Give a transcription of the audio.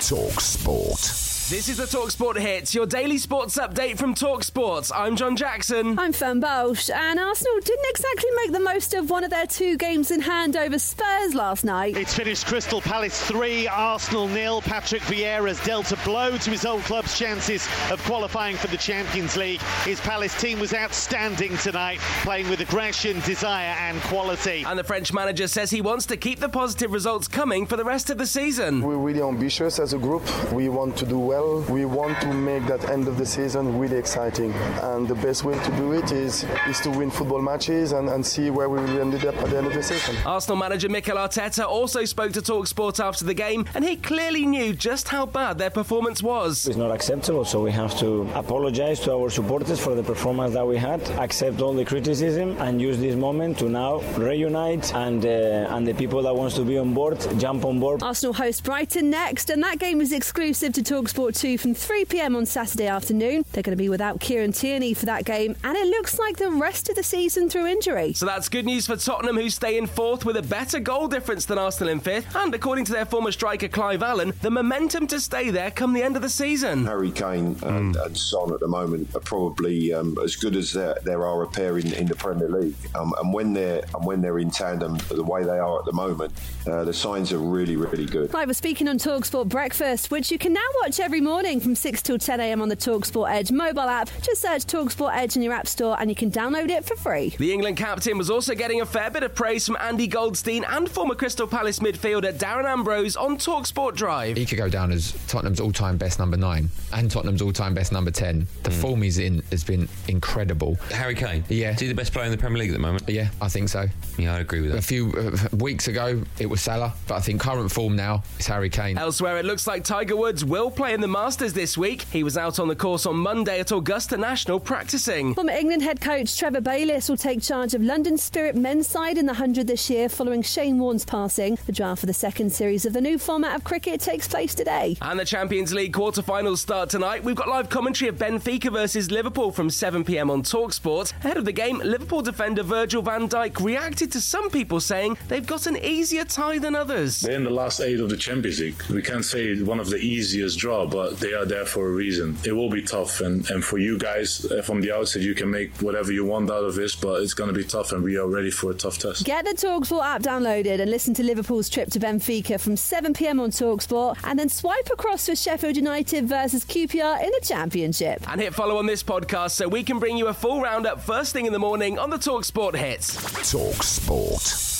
Talk Sport. This is the Talksport Hits, your daily sports update from Talksport. I'm John Jackson. I'm Fern Bosch, and Arsenal didn't exactly make the most of one of their two games in hand over Spurs last night. It's finished Crystal Palace 3, Arsenal nil. Patrick Vieira's dealt a blow to his old club's chances of qualifying for the Champions League. His Palace team was outstanding tonight, playing with aggression, desire, and quality. And the French manager says he wants to keep the positive results coming for the rest of the season. We're really ambitious as a group. We want to do well. We want to make that end of the season really exciting. And the best way to do it is, is to win football matches and, and see where we will end up at the end of the season. Arsenal manager Mikel Arteta also spoke to Talksport after the game, and he clearly knew just how bad their performance was. It's not acceptable, so we have to apologize to our supporters for the performance that we had, accept all the criticism, and use this moment to now reunite and uh, and the people that wants to be on board jump on board. Arsenal host Brighton next, and that game is exclusive to Talksport 2 from 3 pm on Saturday afternoon. They're going to be without Kieran Tierney for that game, and it looks like the rest of the season through injury. So that's good news for Tottenham, who stay in fourth with a better goal difference than Arsenal in fifth. And according to their former striker Clive Allen, the momentum to stay there come the end of the season. Harry Kane and, and Son at the moment are probably um, as good as there, there are a pair in, in the Premier League. Um, and when they're and when they're in tandem the way they are at the moment, uh, the signs are really really good. Clive was speaking on Talksport Breakfast, which you can now watch every morning from 6 till 10 a.m. on the Talksport Edge mobile app. Just search Talksport Edge in your app store and you can download it for free. The England captain was also getting a fair bit of praise from Andy Goldstein and former Crystal Palace midfielder Darren Ambrose on Talksport Drive. He could go down as Tottenham's all-time best number nine and Tottenham's all-time best number ten. The form he's in has been incredible. Harry Kane. Yeah. Is he the best player in the Premier League at the moment? Yeah, I think so. Yeah, I'd agree with that. A few uh, weeks ago, it was Salah, but I think current form now is Harry Kane. Elsewhere, it looks like Tiger Woods will play in the Masters this week. He was out on the course on Monday at Augusta National practicing. Former England head coach Trevor Bayliss will take charge of London Spirit men's side in the 100 this year following Shane Warne's passing. The draft for the second series of the new format of cricket takes place today. And the Champions League quarter-finals start tonight. We've got live commentary of Benfica versus Liverpool from 7pm on TalkSport. Ahead of the game, Liverpool defender Virgil van Dijk reacted to some people saying they've got an easier tie than others. They're in the last eight of the Champions League. We can't say it's one of the easiest draw, but they are there for a reason. It will be tough, and, and for you guys uh, from the outset, you can make whatever you want out of this, but it's going to be tough, and we are ready for a tough test. Get the Talksport app downloaded and listen to Liverpool's trip to Benfica from 7pm on Talksport and then swipe across for Sheffield United versus QPR in the Championship. And hit follow on this podcast so we can bring you a full roundup first thing in the morning on the TalkSport hits. Talk